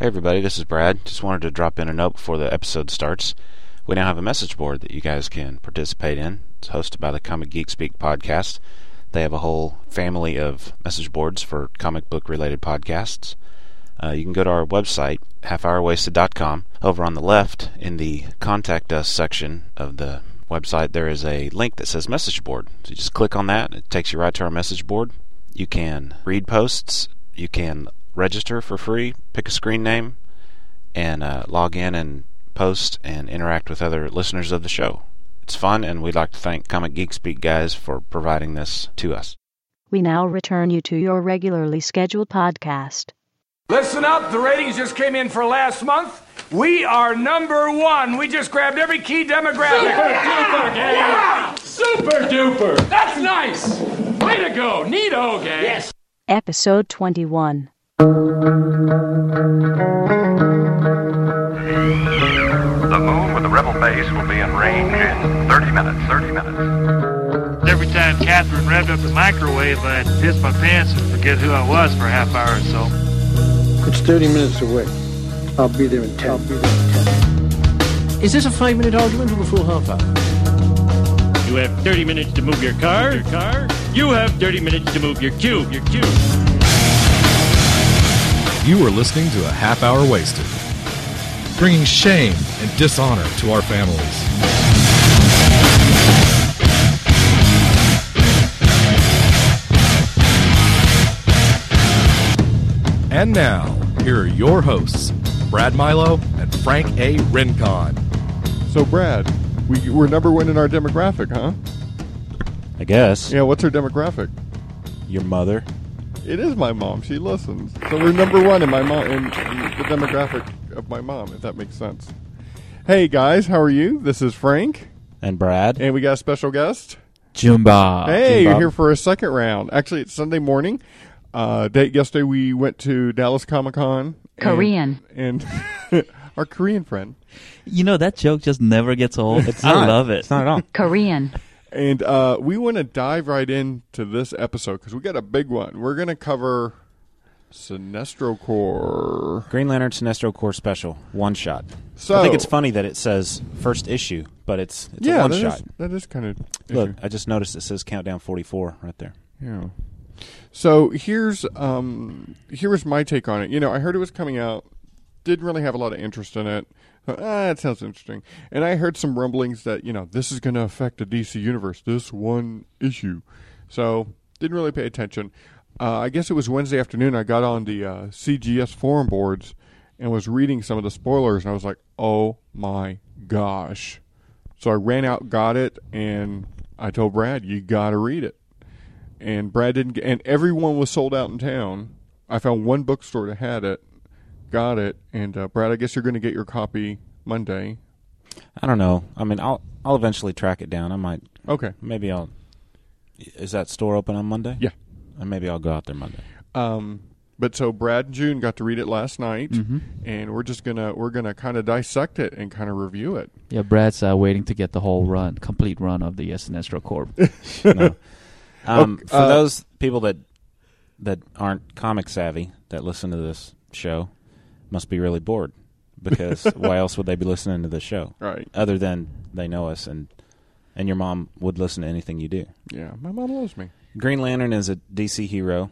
Hey everybody, this is Brad. Just wanted to drop in a note before the episode starts. We now have a message board that you guys can participate in. It's hosted by the Comic Geek Speak podcast. They have a whole family of message boards for comic book related podcasts. Uh, you can go to our website, halfhourwasted.com. Over on the left, in the Contact Us section of the website, there is a link that says Message Board. So you just click on that, it takes you right to our message board. You can read posts, you can register for free, pick a screen name, and uh, log in and post and interact with other listeners of the show. It's fun, and we'd like to thank Comic Geek Speak guys for providing this to us. We now return you to your regularly scheduled podcast. Listen up, the ratings just came in for last month. We are number one. We just grabbed every key demographic. Super duper, gang! Super duper! That's nice! Way to go! Neato, gang! Yes! Episode 21. The moon with the rebel base will be in range in 30 minutes. 30 minutes. Every time Catherine revved up the microwave, I'd piss my pants and forget who I was for a half hour or so. It's 30 minutes away. I'll be there in 10. I'll be there in 10. Is this a five minute argument or a full half hour? You have 30 minutes to move your car. Your car. You have 30 minutes to move your cube. Your cube. You are listening to a half hour wasted, bringing shame and dishonor to our families. And now, here are your hosts, Brad Milo and Frank A. Rincon. So, Brad, we, we're number one in our demographic, huh? I guess. Yeah, what's our demographic? Your mother. It is my mom. She listens. So we're number one in my mom in, in the demographic of my mom, if that makes sense. Hey guys, how are you? This is Frank, And Brad. and we got a special guest. Jumba. Hey, Bob. you're here for a second round. Actually, it's Sunday morning. Uh, day, yesterday we went to Dallas Comic Con. Korean. and our Korean friend. You know that joke just never gets old. It's I not. love it. It's not at all. Korean. And uh, we want to dive right into this episode because we got a big one. We're going to cover Sinestro Corps. Green Lantern Sinestro Corps Special, one shot. So I think it's funny that it says first issue, but it's it's yeah, a one that shot. is- that is kind of Look, I just noticed it says countdown 44 right there. Yeah. So here's um here was my take on it. You know, I heard it was coming out. Didn't really have a lot of interest in it. Thought, ah, it sounds interesting. And I heard some rumblings that you know this is going to affect the DC universe. This one issue. So didn't really pay attention. Uh, I guess it was Wednesday afternoon. I got on the uh, CGS forum boards and was reading some of the spoilers, and I was like, "Oh my gosh!" So I ran out, got it, and I told Brad, "You got to read it." and Brad didn't get, and everyone was sold out in town. I found one bookstore that had it, got it, and uh, Brad, I guess you're going to get your copy Monday. I don't know. I mean, I'll I'll eventually track it down. I might. Okay. Maybe I'll. Is that store open on Monday? Yeah. And maybe I'll go out there Monday. Um, but so Brad and June got to read it last night, Mm-hmm. and we're just gonna we're gonna kind of dissect it and kind of review it. Yeah, Brad's uh, waiting to get the whole run, complete run of the Sinestro Corps. no. Um, Okay, for uh, those people that that aren't comic savvy that listen to this show, must be really bored because why else would they be listening to this show? Right. Other than they know us and and your mom would listen to anything you do. Yeah, my mom loves me. Green Lantern is a DC hero.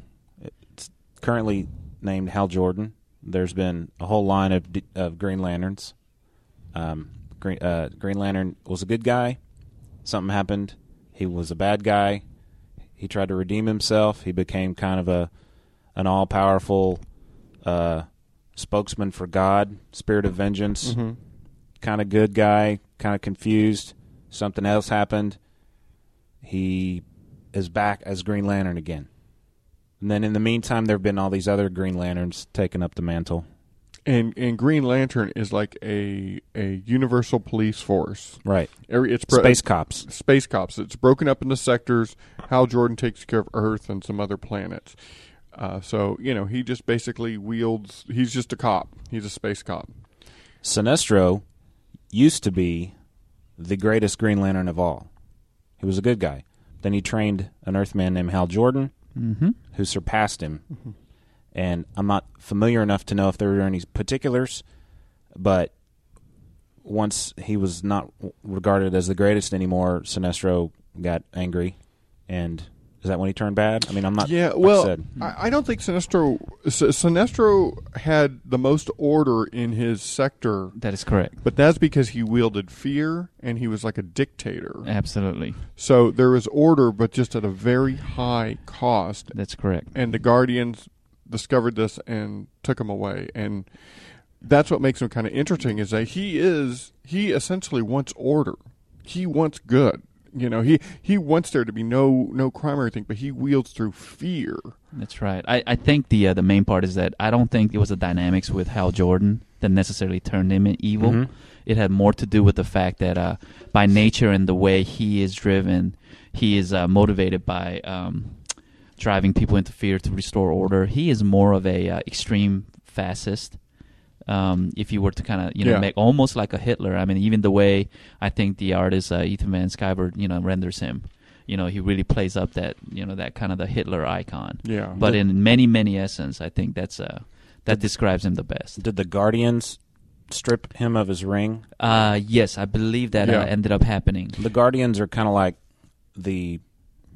It's currently named Hal Jordan. There's been a whole line of, of Green Lanterns. Um, Green, uh, Green Lantern was a good guy. Something happened. He was a bad guy. He tried to redeem himself. He became kind of a an all powerful uh, spokesman for God, spirit of vengeance. Mhm. Kind of good guy. Kind of confused. Something else happened. He is back as Green Lantern again. And then in the meantime, there have been all these other Green Lanterns taking up the mantle. And and Green Lantern is like a a universal police force. Right. It's Space cops. Space cops. It's broken up into sectors. Hal Jordan takes care of Earth and some other planets. Uh, so you know he just basically wields. He's just a cop. He's a space cop. Sinestro used to be the greatest Green Lantern of all. He was a good guy. Then he trained an Earthman named Hal Jordan, Mhm. who surpassed him. and I'm not familiar enough to know if there were any particulars, but once he was not regarded as the greatest anymore, Sinestro got angry, and is that when he turned bad? I mean, I'm not. Yeah, like I well, said. I, I don't think Sinestro Sinestro had the most order in his sector. That is correct. But that's because he wielded fear and he was like a dictator. Absolutely. So there was order, but just at a very high cost. That's correct. And the Guardians discovered this and took him away. And that's what makes him kind of interesting is that he is he essentially wants order. He wants good. You know, he he wants there to be no no crime or anything, but he wields through fear. That's right. I, I think the uh, the main part is that I don't think it was the dynamics with Hal Jordan that necessarily turned him evil. Mhm. It had more to do with the fact that uh, by nature and the way he is driven, he is uh, motivated by um, driving people into fear to restore order. He is more of a uh, extreme fascist. Um, if you were to kind of you know Yeah. make almost like a Hitler, I mean, even the way I think the artist uh, Ethan Van Sciver you know renders him, you know, he really plays up that you know that kind of the Hitler icon. Yeah. But Did- in many many essence, I think that's uh that describes him the best. Did the Guardians strip him of his ring? Uh yes, I believe that Yeah. uh, ended up happening. The Guardians are kind of like the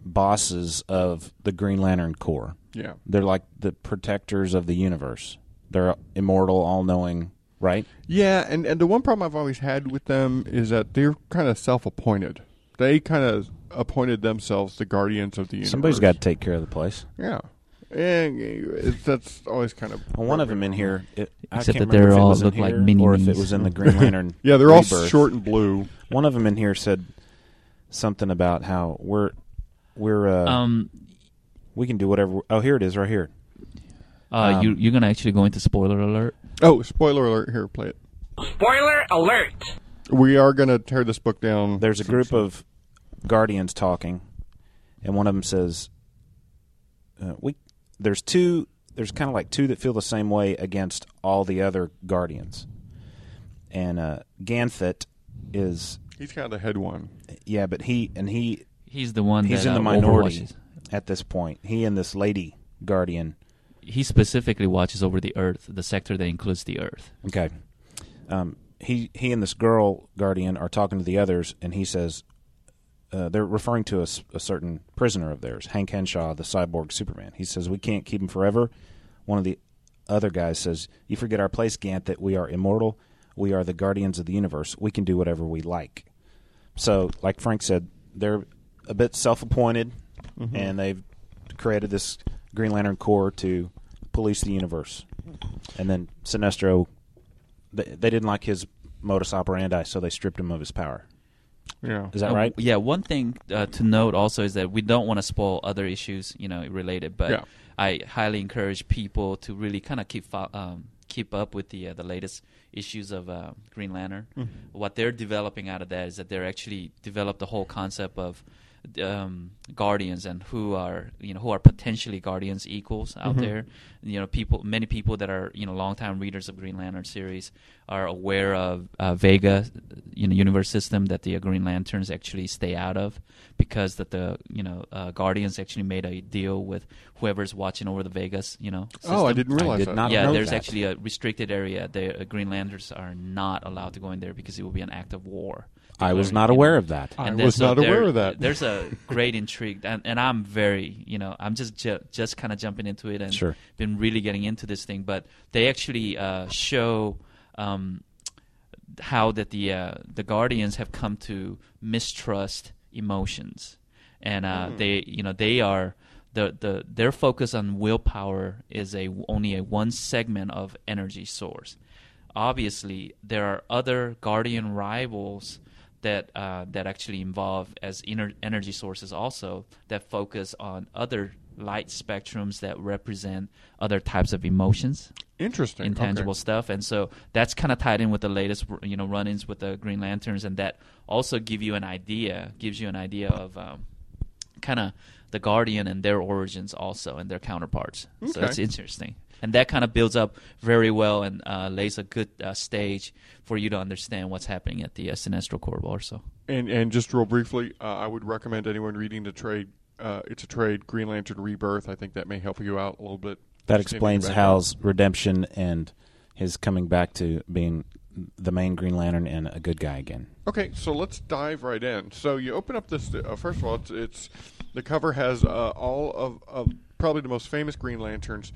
bosses of the Green Lantern Corps. Yeah. They're like the protectors of the universe. They're immortal, all-knowing, right? Yeah, and, and the one problem I've always had with them is that they're kind of self appointed. They kind of appointed themselves the guardians of the universe. Somebody's got to take care of the place. Yeah. And it's, that's always kind of. Well, one of them in here, it, I Except that they're all was look like here mini or if it was in the Green Lantern. Yeah, they're all short and blue. One of them in here said something about how we're we're uh, Um we can do whatever. Oh, here it is, right here. Uh Um, you you're going to actually go into spoiler alert. Oh, spoiler alert! Here, play it. Spoiler alert! We are going to tear this book down. There's a group of guardians talking, and one of them says, uh, "We there's two. There's kind of like two that feel the same way against all the other guardians." And uh, Ganthet is He's kind of the head one. yeah, but he and he He's the one he's that in the uh, minority overwatches. at this point. He and this lady guardian. He specifically watches over the earth, the sector that includes the earth. Okay. Um, he he and this girl guardian are talking to the others, and he says uh, they're referring to a certain prisoner of theirs, Hank Henshaw, the cyborg Superman. He says we can't keep him forever. One of the other guys says, "You forget our place, Gant. That we are immortal. We are the guardians of the universe. We can do whatever we like." So, like Frank said, they're a bit self-appointed, and they've created this Green Lantern Corps to police the universe. And then Sinestro, they, they didn't like his modus operandi, so they stripped him of his power. Yeah. Is that Uh, right? Yeah. One thing uh, to note also is that we don't want to spoil other issues, you know, related. But Yeah. I highly encourage people to really kind of keep fo- um, keep up with the uh, the latest issues of uh, Green Lantern. What they're developing out of that is that they're actually developed the whole concept of um, guardians and who are you know who are potentially guardians equals out there. You know, people, many people that are you know longtime readers of Green Lantern series are aware of uh, Vega, you know, universe system that the uh, Green Lanterns actually stay out of because that the you know uh, Guardians actually made a deal with whoever's watching over the Vegas, you know. Oh, I didn't realize did that. not yeah, know there's that. actually a restricted area. The uh, Green Lanterns are not allowed to go in there because it will be an act of war. I was You not know. aware of that. I then- was so not aware of that. There's a great intrigue, and, and I'm very, you know, I'm just ju- just kind of jumping into it and Sure. been really getting into this thing. But they actually uh, show um, how that the uh, the Guardians have come to mistrust emotions, and uh, they, you know, they are. The, the their focus on willpower is a only a one segment of energy source. Obviously, there are other guardian rivals that uh, that actually involve as inner energy sources also that focus on other light spectrums that represent other types of emotions Interesting. intangible Okay. stuff and so that's kind of tied in with the latest you know run-ins with the green lanterns and that also give you an idea gives you an idea of um, kind of the guardian and their origins also and their counterparts so Okay. that's interesting and that kind of builds up very well and uh, lays a good uh, stage for you to understand what's happening at the uh, Sinestro Corps also. And and just real briefly, uh, I would recommend anyone reading the trade. Uh, it's a trade, Green Lantern Rebirth. I think that may help you out a little bit. That explains Hal's redemption and his coming back to being the main Green Lantern and a good guy again. Okay, so let's dive right in. So you open up this. Uh, first of all, it's, it's the cover has uh, all of, of probably the most famous Green Lanterns,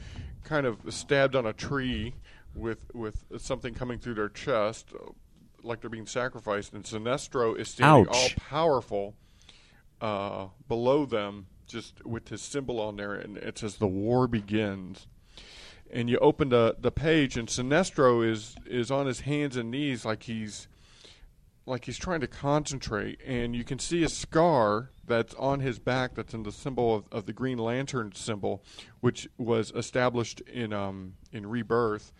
kind of stabbed on a tree with with something coming through their chest, like they're being sacrificed. And Sinestro is standing all powerful uh, below them, just with his symbol on there, and it says "The War Begins." And you open the the page, and Sinestro is is on his hands and knees, like he's like he's trying to concentrate, and you can see a scar that's on his back that's in the symbol of, of the Green Lantern symbol, which was established in um, in Rebirth,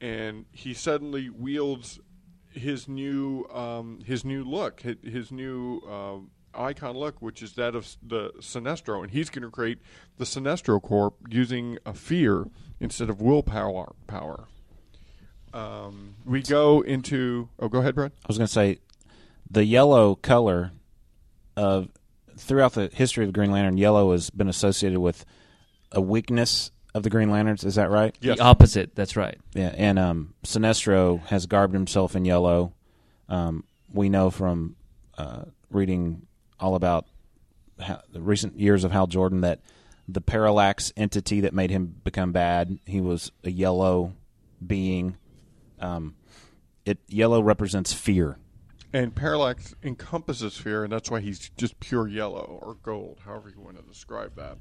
and he suddenly wields his new um, his new look, his, new uh, icon look, which is that of the Sinestro, and he's going to create the Sinestro Corps using a fear instead of willpower. Power. Um, we go into. Oh, go ahead, Brad. I was going to say the yellow color of throughout the history of the Green Lantern, yellow has been associated with a weakness of the Green Lanterns. Is that right? Yes. The opposite. That's right. Yeah, and um, Sinestro has garbed himself in yellow. Um, we know from uh, reading all about ha- the recent years of Hal Jordan that the parallax entity that made him become bad, he was a yellow being. Um, it yellow represents fear. And parallax encompasses fear, and that's why he's just pure yellow or gold, however you want to describe that.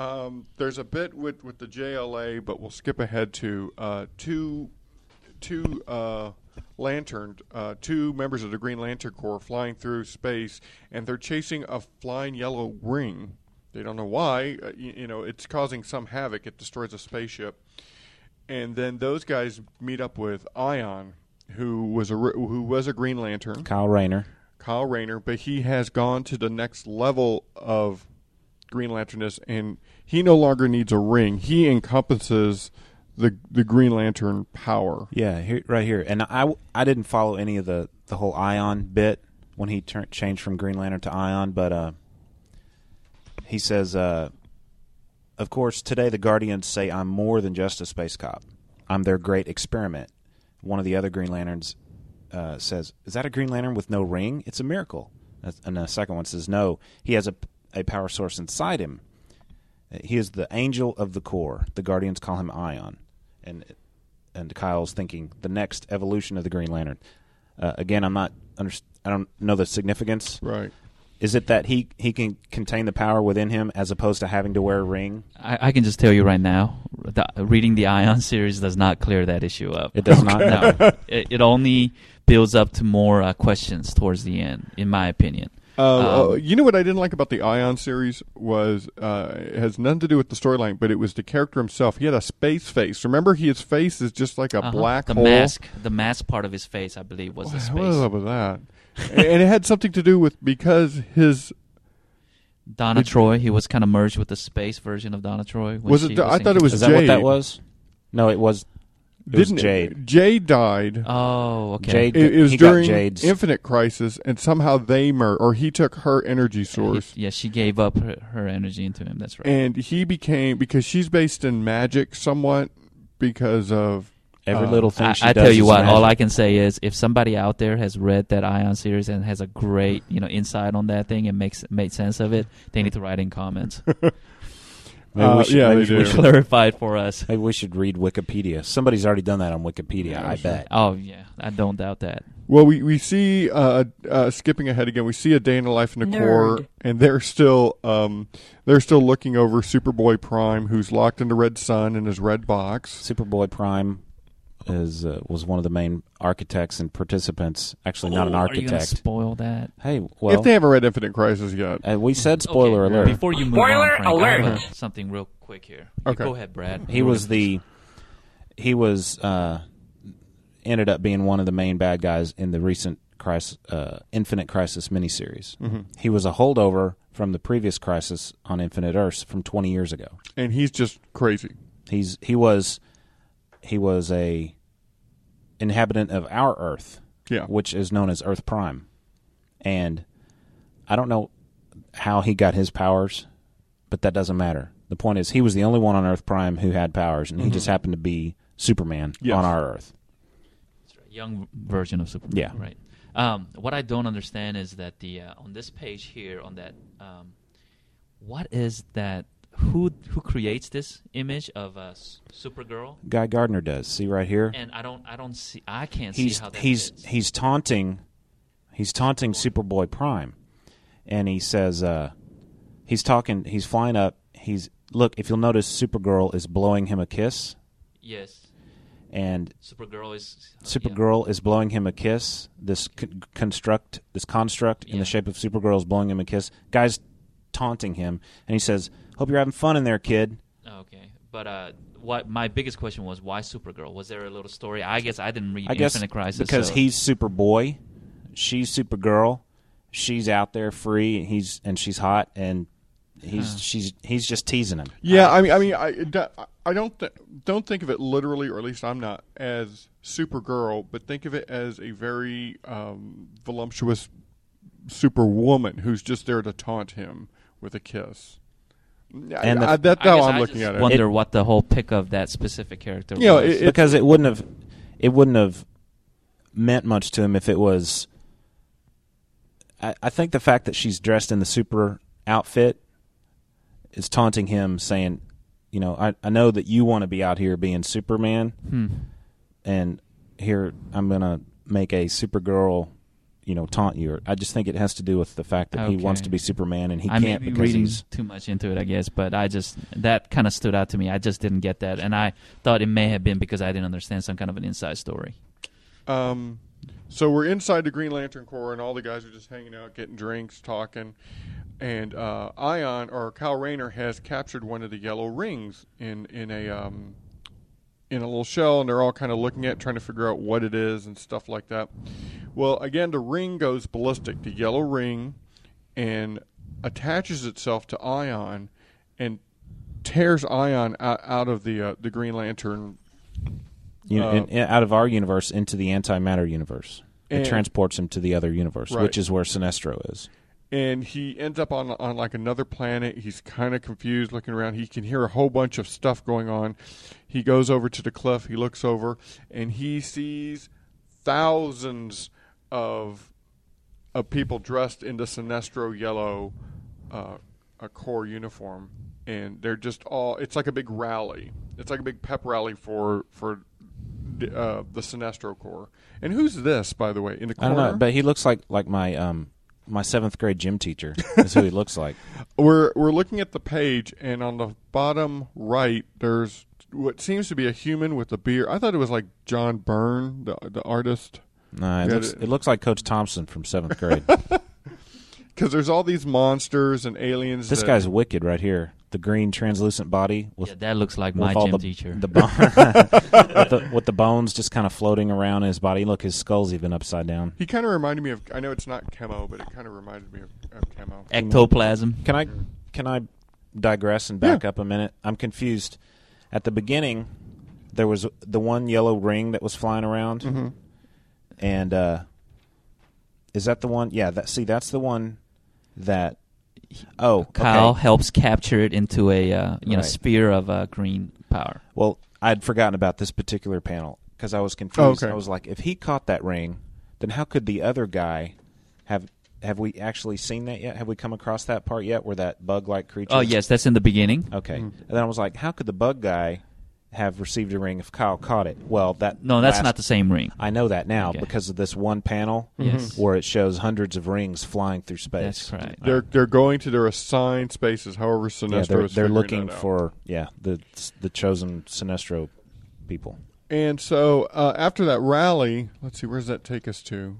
Um, there's a bit with, with the JLA, but we'll skip ahead to uh, two two uh, lantern, uh, two members of the Green Lantern Corps flying through space, and they're chasing a flying yellow ring. They don't know why. Uh, you, you know, it's causing some havoc. It destroys a spaceship, and then those guys meet up with Ion, who was a who was a Green Lantern. Kyle Rayner. Kyle Rayner, but he has gone to the next level of Green Lanternness, and he no longer needs a ring. He encompasses the the Green Lantern power. Yeah, here, right here. And I, I didn't follow any of the, the whole Ion bit when he turned changed from Green Lantern to Ion, but uh, he says, uh, of course, today the Guardians say I'm more than just a space cop. I'm their great experiment. One of the other Green Lanterns uh, says, "Is that a Green Lantern with no ring? It's a miracle." And the second one says, "No, he has a, a power source inside him. He is the angel of the Corps. The Guardians call him Ion." And and Kyle's thinking the next evolution of the Green Lantern. Uh, again, I'm not under, I don't know the significance. Right. Is it that he he can contain the power within him as opposed to having to wear a ring? I, I can just tell you right now, the, reading the Ion series does not clear that issue up. It does not? No, it, it only builds up to more uh, questions towards the end, in my opinion. Uh, Um, uh, you know what I didn't like about the Ion series was uh, it has nothing to do with the storyline, but it was the character himself. He had a space face. Remember, his face is just like a uh-huh. black the hole. mask, the mask part of his face, I believe, was the space. What space. was up with that? And and it had something to do with because his Donna Did- Troy, he was kind of merged with the space version of Donna Troy. when Was it she the- I thought it was Is that what that was? No, it was. It was didn't Jade. Jade died. Oh, okay. Jade. It, it was he got during Jade's. Infinite Crisis, and somehow they mer or he took her energy Yeah, he- source, yeah, she gave up her, her energy into him. That's right. and he became because she's based in magic somewhat because of Every uh, little thing I, she I does tell you is what, all. I can say is if somebody out there has read that Ion series and has a great, you know, insight on that thing and makes made sense of it, they need to write in comments. Maybe we Uh, should, yeah, maybe they we do. should- Clarify it for us. Maybe we should read Wikipedia. Somebody's already done that on Wikipedia. Yeah, I sure. bet. Oh yeah, I don't doubt that. Well, we we see uh, uh, skipping ahead again. We see a day in the life in the Corps, and they're still um, they're still looking over Superboy Prime, who's locked in the Red Sun in his red box. Superboy Prime is uh, was one of the main architects and participants. Actually, not an Oh, Are you gonna architect. spoil that? Hey, well, if they haven't read Infinite Crisis yet, uh, we said spoiler Okay, alert. Before you move Spoiler on, Frank, I have alert. something real quick here. Okay. Go ahead, Brad. He was the he was uh, ended up being one of the main bad guys in the recent crisis, uh, Infinite Crisis miniseries. Mm-hmm. He was a holdover from the previous Crisis on Infinite Earths from 20 years ago. and he's just crazy. He's he was he was a inhabitant of our Earth, Yeah. which is known as Earth Prime, and I don't know how he got his powers, but that doesn't matter. The point is, he was the only one on Earth Prime who had powers, and he just happened to be Superman Yes. on our Earth. young version of Superman. Yeah. Right. Um, what I don't understand is that the uh, on this page here on that um, what is that? Who who creates this image of uh, Supergirl? Guy Gardner does. See right here. And I don't I don't see I can't he's see how that he's fits. he's taunting he's taunting Superboy Prime, and he says uh, he's talking he's flying up. He's look if you'll notice, Supergirl is blowing him a kiss, yes. and Supergirl is Supergirl is blowing him a kiss. This con- construct, this construct in the shape of Supergirl is blowing him a kiss. Guy's taunting him, and he says, "Hope you're having fun in there, kid." Okay. But uh, what my biggest question was why Supergirl? Was there a little story? I guess I didn't read I guess Infinite Crisis because so- he's Superboy, she's Supergirl, she's out there free, and he's and she's hot, and he's Huh. she's he's just teasing him. Yeah, I mean, I mean, I, I don't th- don't think of it literally, or at least I'm not as Supergirl, but think of it as a very um, voluptuous Superwoman who's just there to taunt him with a kiss. Yeah, And the- I, that's I how guess I'm I looking just at it. Wonder what the whole pick of that specific character You was. it- it- because it wouldn't have it wouldn't have meant much to him if it was. I, I think the fact that she's dressed in the super outfit is taunting him, saying, "You know, I, I know that you want to be out here being Superman, Hmm. and here I'm gonna make a Supergirl." You know, taunt you. I just think it has to do with the fact that he wants to be Superman and he I can't be because reading he's too much into it, I guess, but I just that kind of stood out to me. I just didn't get that, and I thought it may have been because I didn't understand some kind of an inside story. Um, so we're inside the Green Lantern Corps, and all the guys are just hanging out, getting drinks, talking. And uh, Ion or Kyle Rayner has captured one of the yellow rings in in a um, in a little shell, and they're all kind of looking at, it, trying to figure out what it is and stuff like that. Well, again, the ring goes ballistic. The yellow ring and attaches itself to Ion and tears Ion out, out of the uh, the Green Lantern you know, Uh, in, in- out of our universe into the antimatter universe. It transports him to the other universe, Right. which is where Sinestro is. and he ends up on on like another planet. He's kind of confused, looking around. He can hear a whole bunch of stuff going on. He goes over to the cliff. He looks over, and he sees thousands of of people dressed in the Sinestro yellow uh, a Corps uniform, and they're just all. It's like a big rally. It's like a big pep rally for for the, uh, the Sinestro Corps. And who's this, by the way, in the I corner? don't know, but he looks like like my um my seventh grade gym teacher. is who he looks like. We're we're looking at the page, and on the bottom right, there's what seems to be a human with a beard. I thought it was like John Byrne, the the artist, No, it looks it- it looks like Coach Thompson from seventh grade. because there's all these monsters and aliens. this that- guy's wicked right here. The green translucent body with Yeah, that looks like with my all gym the, teacher. The, bone, with the with the bones just kind of floating around his body. Look, his skull's even upside down. He kind of reminded me of. I know it's not Chemo, but it kind of reminded me of, of Chemo. Ectoplasm. Can I can I digress and back up a minute? I'm confused. At the beginning, there was the one yellow ring that was flying around, Mhm. And uh, is that the one? Yeah. That see, that's the one that. Oh, Kyle okay. helps capture it into a uh, you know Right. sphere of uh, green power. Well, I'd forgotten about this particular panel because I was confused. Oh, okay. I was like, if he caught that ring, then how could the other guy have? Have we actually seen that yet? Have we come across that part yet, where that bug-like creature? Oh yes, that's in the beginning. Okay. And then I was like, how could the bug guy have received a ring if Kyle caught it? Well, that No, that's last- not the same ring. I know that now Okay. because of this one panel Yes. where it shows hundreds of rings flying through space. That's correct. They're they're going to their assigned spaces. However, Sinestro Yeah, they're, is they're looking that out. for yeah the the chosen Sinestro people. And so uh, after that rally, let's see, where does that take us to?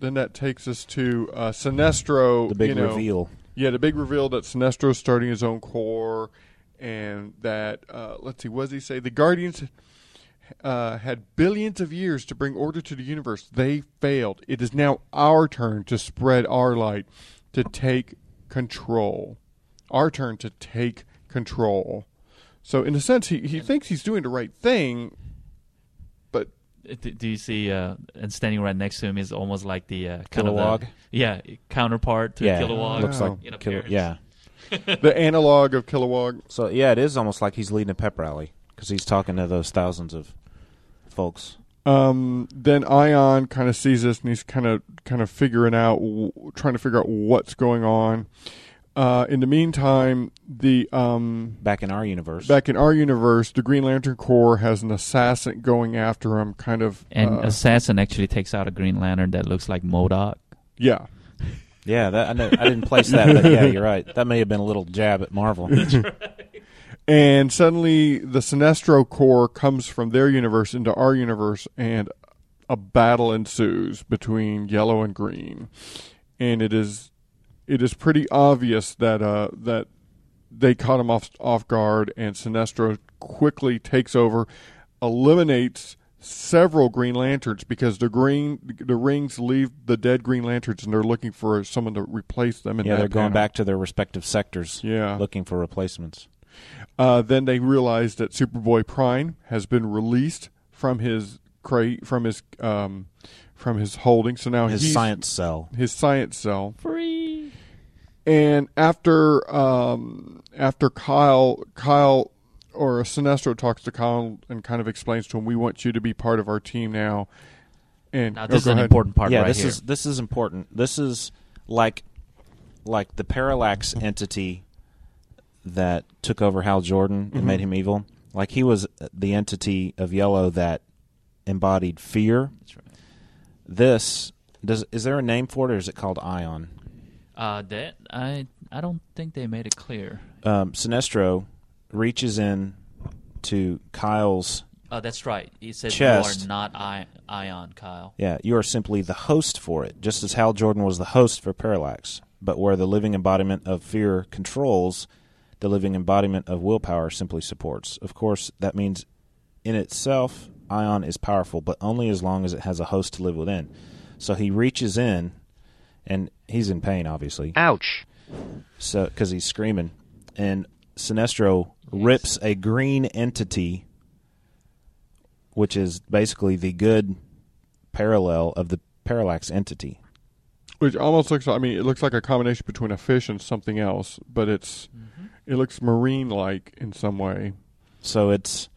Then that takes us to uh, Sinestro. The big you know- reveal. Yeah, the big reveal that Sinestro's starting his own Corps, and that uh, let's see, what does he say? The Guardians uh, had billions of years to bring order to the universe. They failed. It is now our turn to spread our light, to take control. Our turn to take control. So, in a sense, he, he thinks he's doing the right thing, but Do, do you see? Uh, and standing right next to him is almost like the uh, kind of Kilowog? the, yeah counterpart to yeah, Kilowog. looks like in Kilo- yeah. the analog of Kilowog. So yeah, it is almost like he's leading a pep rally because he's talking to those thousands of folks. Um, then Ion kind of sees this and he's kind of kind of figuring out, w- trying to figure out what's going on. Uh, in the meantime, the um, Back in our universe, back in our universe, the Green Lantern Corps has an assassin going after him. Kind of, And uh, Assassin actually takes out a Green Lantern that looks like MODOK. yeah, yeah, that, I, know, I didn't place that, but yeah, you're right. That may have been a little jab at Marvel. and suddenly the Sinestro Corps comes from their universe into our universe, and a battle ensues between Yellow and Green, and it is it is pretty obvious that uh, that they caught him off off guard, and Sinestro quickly takes over, eliminates several Green Lanterns because the green the rings leave the dead Green Lanterns, and they're looking for someone to replace them. Yeah, they're going panel. back to their respective sectors, Yeah. looking for replacements. Uh, then they realize that Superboy Prime has been released from his crate from his um, from his holding. So now His science cell. his science cell. Free. And after um, after Kyle Kyle or Sinestro talks to Kyle and kind of explains to him, "We want you to be part of our team now." And Now oh, this is an ahead. important part yeah, right this here. is this is important. This is like like the parallax entity that took over Hal Jordan and Mhm. made him evil. Like he was the entity of Yellow that embodied fear. That's right. This does is there a name for it or is it called Ion? Uh, that I I don't think they made it clear. Um, Sinestro reaches in to Kyle's Oh, that's right. He said Chest. you are not I- Ion, Kyle. Yeah, you are simply the host for it, just as Hal Jordan was the host for Parallax. But where the living embodiment of fear controls, the living embodiment of willpower simply supports. Of course, that means in itself, Ion is powerful, but only as long as it has a host to live within. So he reaches in, and he's in pain, obviously. Ouch. So because he's screaming, and Sinestro rips a green entity, which is basically the good parallel of the parallax entity. which almost looks. I mean, it looks like a combination between a fish and something else, but it's it looks marine like in some way. So it's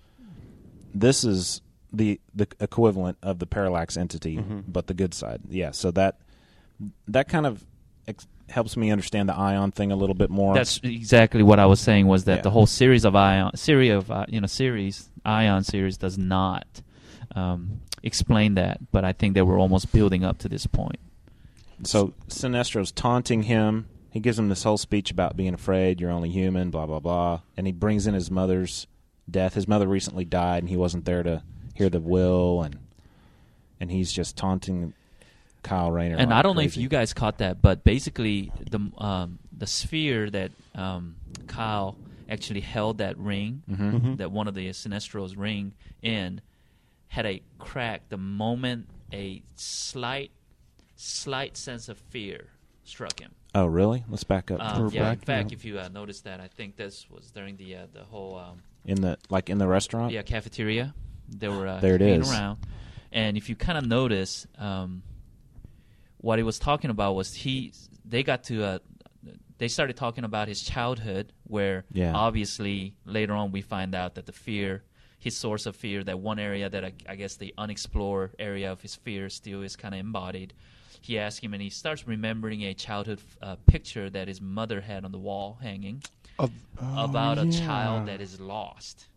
this is the the equivalent of the parallax entity, Mhm. but the good side. Yeah. So that that kind of ex- helps me understand the ion thing a little bit more. That's exactly what I was saying. Was that Yeah. the whole series of Ion, series of uh, you know series Ion series does not um, explain that, but I think they were almost building up to this point. So Sinestro's taunting him. He gives him this whole speech about being afraid, you're only human, blah blah blah, and he brings in his mother's death. His mother recently died, and he wasn't there to hear the will, and and he's just taunting Kyle Rayner. and like I don't know if you guys caught that, but basically the um, the sphere that um, Kyle actually held that ring, Mhm. Mhm. that one of the Sinestro's ring in, had a crack the moment a slight slight sense of fear struck him. Oh, really? Let's back up. Um, We're yeah, in fact, now. if you uh, notice that, I think this was during the uh, the whole um, in the like in the restaurant. yeah cafeteria. They were uh, There It is around, and if you kind of notice, um, what he was talking about was he they got to uh, they started talking about his childhood, where Yeah. obviously later on we find out that the fear, his source of fear, that one area that I, I guess the unexplored area of his fear still is kind of embodied. He asks him, and he starts remembering a childhood uh, picture that his mother had on the wall hanging Of- oh, about a child that is lost.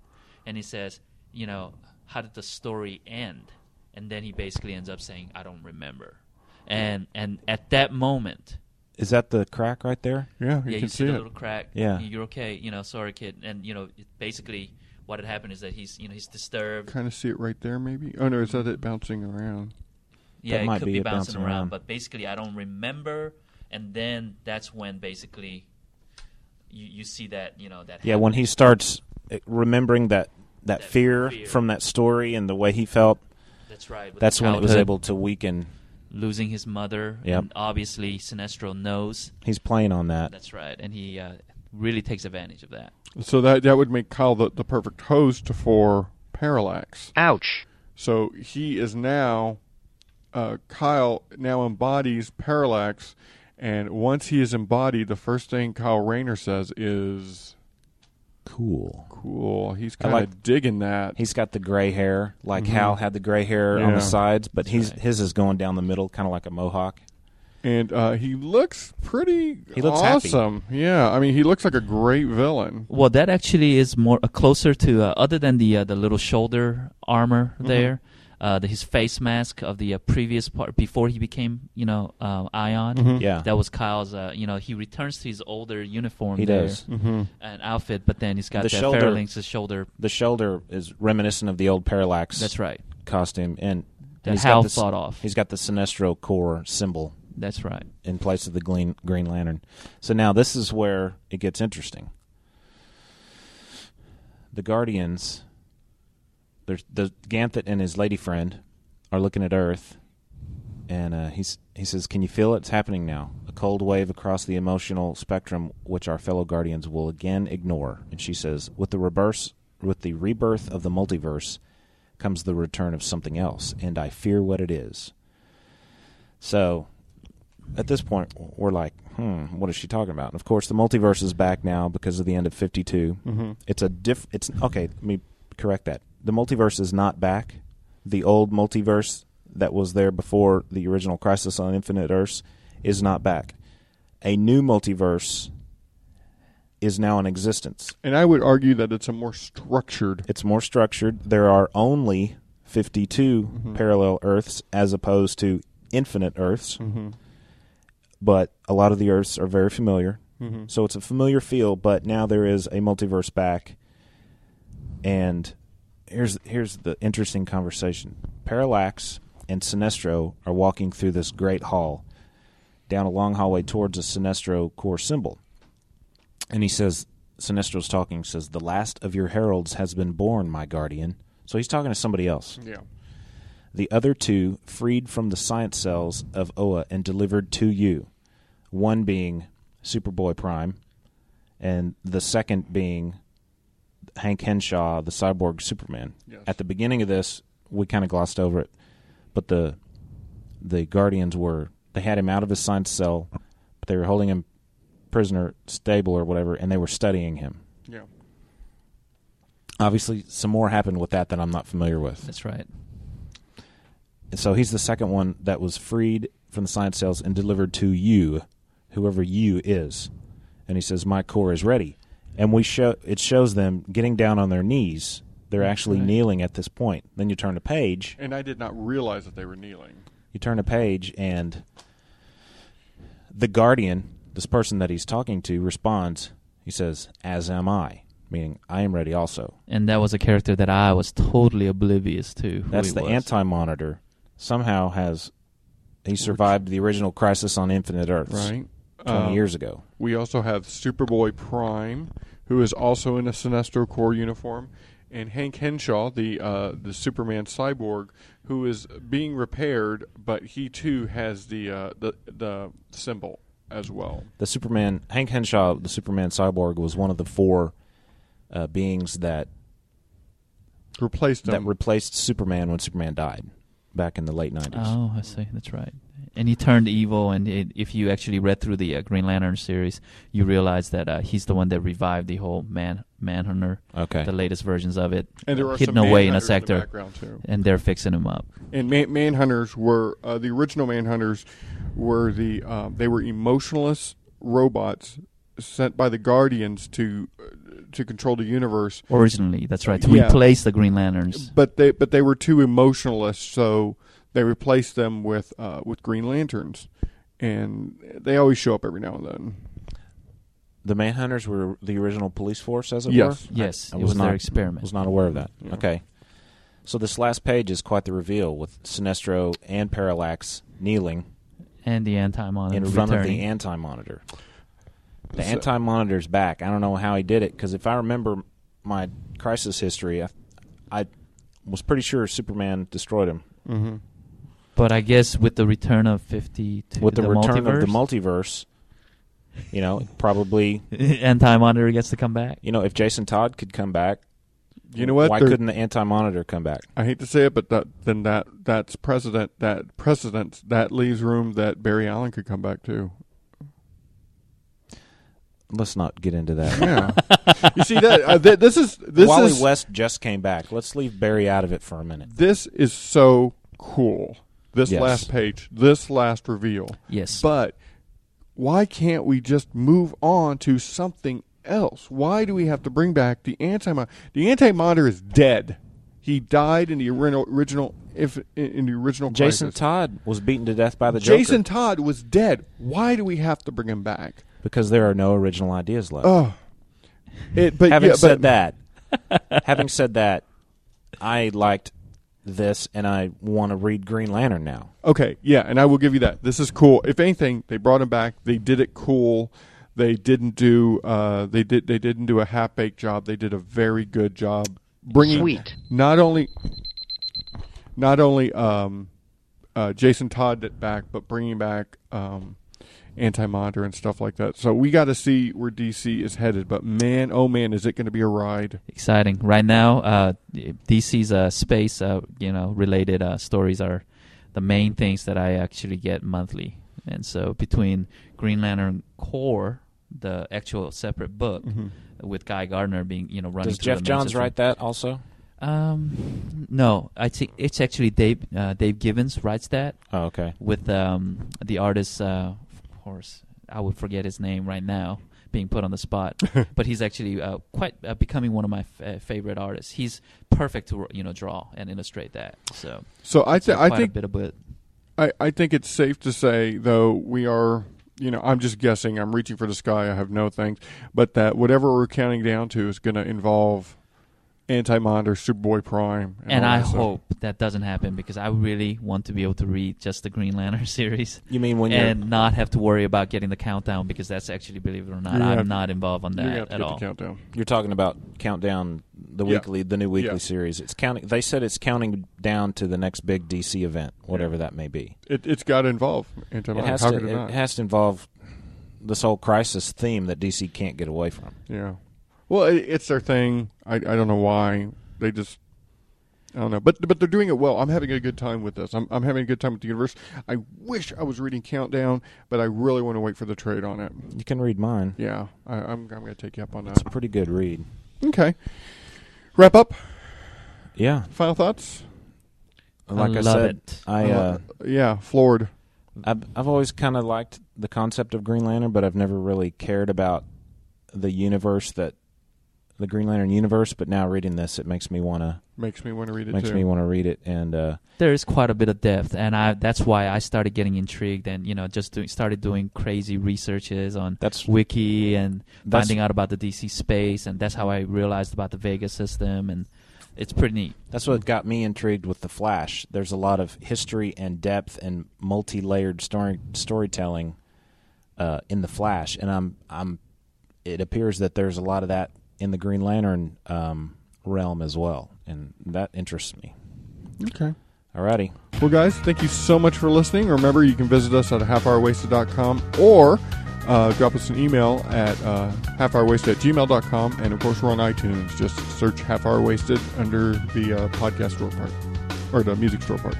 And he says, you know, how did the story end? And then he basically ends up saying, I don't remember. And and at that moment, Is that the crack right there? Yeah, you yeah, can you see see the little crack. Yeah. you're okay. You know, sorry, kid. And you know, it, basically, what had happened is that he's, you know, he's disturbed. Kind of see it right there, maybe. Oh no, is that it bouncing around? Yeah, That it might could be be, bouncing, bouncing around, around. but basically, I don't remember. And then that's when basically you you see that you know that. Yeah, when he starts uh, remembering that that, That fear, fear. from that story and the way he felt, That's right. that's when it was able to weaken. Losing his mother. Yep. And obviously, Sinestro knows. He's playing on that. That's right, and he uh, really takes advantage of that. So that that would make Kyle the, the perfect host for Parallax. Ouch. So he is now, uh, Kyle now embodies Parallax, And once he is embodied, the first thing Kyle Rayner says is Cool. cool. He's kind of like- digging that. He's got the gray hair, like Mhm. Hal had the gray hair on the sides, but he's his is going down the middle, kind of like a mohawk. and uh, he looks pretty He looks happy. awesome. Yeah, I mean, he looks like a great villain. Well, that actually is more uh, closer to uh, other than the uh, the little shoulder armor Mhm. there. Uh, the, his face mask of the uh, previous part before he became, you know, uh, Ion. Mhm. Yeah. that was Kyle's. Uh, you know, he returns to his older uniform. He there, does. Mhm. and outfit, but then he's got The that shoulder- phalanx shoulder. The shoulder is reminiscent of the old Parallax. That's right. Costume, and That he's Hal got the, s- thought off. He's got the Sinestro Corps symbol That's right. in place of the Green Green Lantern. So now this is where it gets interesting. The Guardians, there's the Ganthet and his lady friend are looking at Earth, and uh, he's he says, "Can you feel it? It's happening now. A cold wave across the emotional spectrum, which our fellow Guardians will again ignore." And she says, "With the reverse, with the rebirth of the multiverse, comes the return of something else, and I fear what it is." So at this point, we're like, hmm, what is she talking about? And of course, the multiverse is back now because of the end of 52. Mhm. It's a diff. It's okay. Let me correct that. The multiverse is not back. The old multiverse that was there before the original Crisis on Infinite Earths is not back. A new multiverse is now in existence. And I would argue that it's a more structured. It's more structured. There are only 52 Mhm. parallel Earths as opposed to infinite Earths. Mhm. But a lot of the Earths are very familiar. Mhm. So it's a familiar feel, but now there is a multiverse back. And here's here's the interesting conversation. Parallax and Sinestro are walking through this great hall down a long hallway towards a Sinestro Corps symbol. And he says Sinestro's talking says the last of your heralds has been born, my guardian. So he's talking to somebody else. Yeah. The other two freed from the science cells of Oa and delivered to you. One being Superboy Prime, and the second being Hank Henshaw, the cyborg Superman. Yes. At the beginning of this, we kind of glossed over it, but the the Guardians were they had him out of his science cell, but they were holding him prisoner, stable or whatever, and they were studying him. Yeah. Obviously, some more happened with that that I'm not familiar with. That's right. And so he's the second one that was freed from the science cells and delivered to you, whoever you is. And he says, "My Corps is ready." And we show it shows them getting down on their knees. They're mm, actually Right. kneeling at this point. Then you turn a page. And I did not realize that they were kneeling. You turn a page, and the guardian, this person that he's talking to, responds. He says, "As am I," meaning I am ready also. And that was a character that I was totally oblivious to. who That's he the was. anti monitor. Somehow has he survived the original Crisis on Infinite Earths Right. Twenty Um, years ago. We also have Superboy Prime, who is also in a Sinestro Corps uniform, and Hank Henshaw, the uh, the Superman cyborg, who is being repaired, but he too has the uh, the the symbol as well. The Superman Hank Henshaw, the Superman cyborg, was one of the four uh, beings that Replaced that replaced Superman when Superman died back in the late nineties. Oh, I see. That's right. And he turned evil. And it, if you actually read through the uh, Green Lantern series, you realize that uh, he's the one that revived the whole man Manhunter. Okay. The latest versions of it, And there are hidden some away in a Manhunters in the sector, background, too. and they're fixing him up. And man- manhunters were uh, the original manhunters were the uh, they were emotionless robots sent by the guardians to uh, to control the universe. Originally, that's right. To Yeah. replace the Green Lanterns. But they but they were too emotionless, so they replaced them with uh, with Green Lanterns, and they always show up every now and then. The Manhunters were the original police force, as it Yes. were. Yes, I, I it was was not their experiment. Was not aware of that. Yeah. Okay. So this last page is quite the reveal with Sinestro and Parallax kneeling And the anti-monitor in front of the anti monitor. The So- anti monitor's back. I don't know how he did it because if I remember my crisis history, I, I was pretty sure Superman destroyed him. Mm-hmm. But I guess with the return of 50 to With the, return multiverse, of the multiverse, you know, probably, anti-monitor gets to come back. you know, if Jason Todd could come back, You know what? Why They're- couldn't the anti monitor come back? I hate to say it, but that then that that's precedent. That precedent that leaves room that Barry Allen could come back too. let's not get into that. Yeah. you see that uh, th- this is this Wally is West just came back. Let's leave Barry out of it for a minute. this is so cool. This Yes. last page, this last reveal. Yes. But why can't we just move on to something else? Why do we have to bring back the anti The anti monitor is dead. He died in the original if in the original Jason Crisis. Todd was beaten to death by the Joker Jason Todd was dead. Why do we have to bring him back? because there are no original ideas left. Oh, it. But Having yeah, said but, that, having said that, I liked this, and I want to read Green Lantern now. Okay, yeah, and I will give you that. This is cool. If anything, they brought him back. They did it cool. They didn't do. Uh, they did. They didn't do a half baked job. They did a very good job bringing Sweet. not only not only um, uh, Jason Todd back, but bringing back um, Anti Monitor and stuff like that. So we got to see where DC is headed. But man, oh man, is it going to be a ride? exciting right now. Uh, DC's uh, space, uh, you know, related uh, stories are the main things that I actually get monthly. And so between Green Lantern Corps, the actual separate book Mhm. with Guy Gardner being, you know, running. Does Geoff the Johns message write that also? Um, no, I think it's actually Dave uh, Dave Gibbons writes that. Oh, okay. With um the artist, uh, I would forget his name right now, being put on the spot. but he's actually uh, quite uh, becoming one of my f- favorite artists. He's perfect to you know draw and illustrate that. So So I, th- I think a bit of it. I, I think it's safe to say, though, we are, you know, I'm just guessing, I'm reaching for the sky, I have no things, but that whatever we're counting down to is going to involve Anti Monitor, Superboy Prime. And all I that stuff. hope that doesn't happen because I really want to be able to read just the Green Lantern series. You mean when you're- and not have to worry about getting the countdown because that's actually, believe it or not, I'm have- not involved on you're that have to at get the all. countdown. You're talking about countdown the Yeah. weekly, the new weekly Yeah. series. It's counting. They said it's counting down to the next big DC event, whatever that may be. It, it's got to involve Anti It Monitor. has How to. could it, It not? has to involve this whole crisis theme that DC can't get away from. Yeah. Well, it, it's their thing. I, I don't know why. They just. I don't know, but but they're doing it well. I'm having a good time with this. I'm I'm having a good time with the universe. I wish I was reading Countdown, but I really want to wait for the trade on it. You can read mine. Yeah, I, I'm I'm going to take you up on that. It's a pretty good read. Okay. Wrap up. Yeah. Final thoughts. Like I, love said, it. I uh, yeah, floored. I've I've always kind of liked the concept of Green Lantern, but I've never really cared about the universe that the Green Lantern universe. But now reading this, it makes me want to Makes me want to read it makes too. me want to read it. And uh, there is quite a bit of depth, and I that's why I started getting intrigued and you know just doing, started doing crazy researches on That's- wiki and that's- finding out about the DC space, and that's how I realized about the Vega system, and it's pretty neat. That's what got me intrigued with the Flash. There's a lot of history and depth and multi-layered story storytelling uh, in the Flash, and I'm I'm. It appears that there's a lot of that in the Green Lantern um, realm as well, and that interests me. Okay. Alrighty. Well, guys, thank you so much for listening. Remember, you can visit us at halfhourwasted.com or uh, drop us an email at uh, halfhourwasted at gmail.com. And, of course, we're on iTunes. Just search Half Hour Wasted under the uh, podcast store part or the music store part.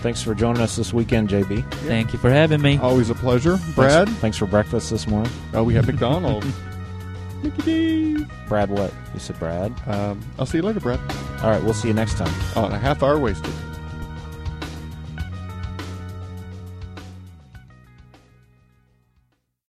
Thanks for joining us this weekend, JB. Thank you for having me. Always a pleasure. Brad? Thanks, thanks for breakfast this morning. Oh, we had McDonald's. Mickey D. Brad, what? You said Brad? Um, I'll see you later, Brad. All right, we'll see you next time. On a half hour wasted.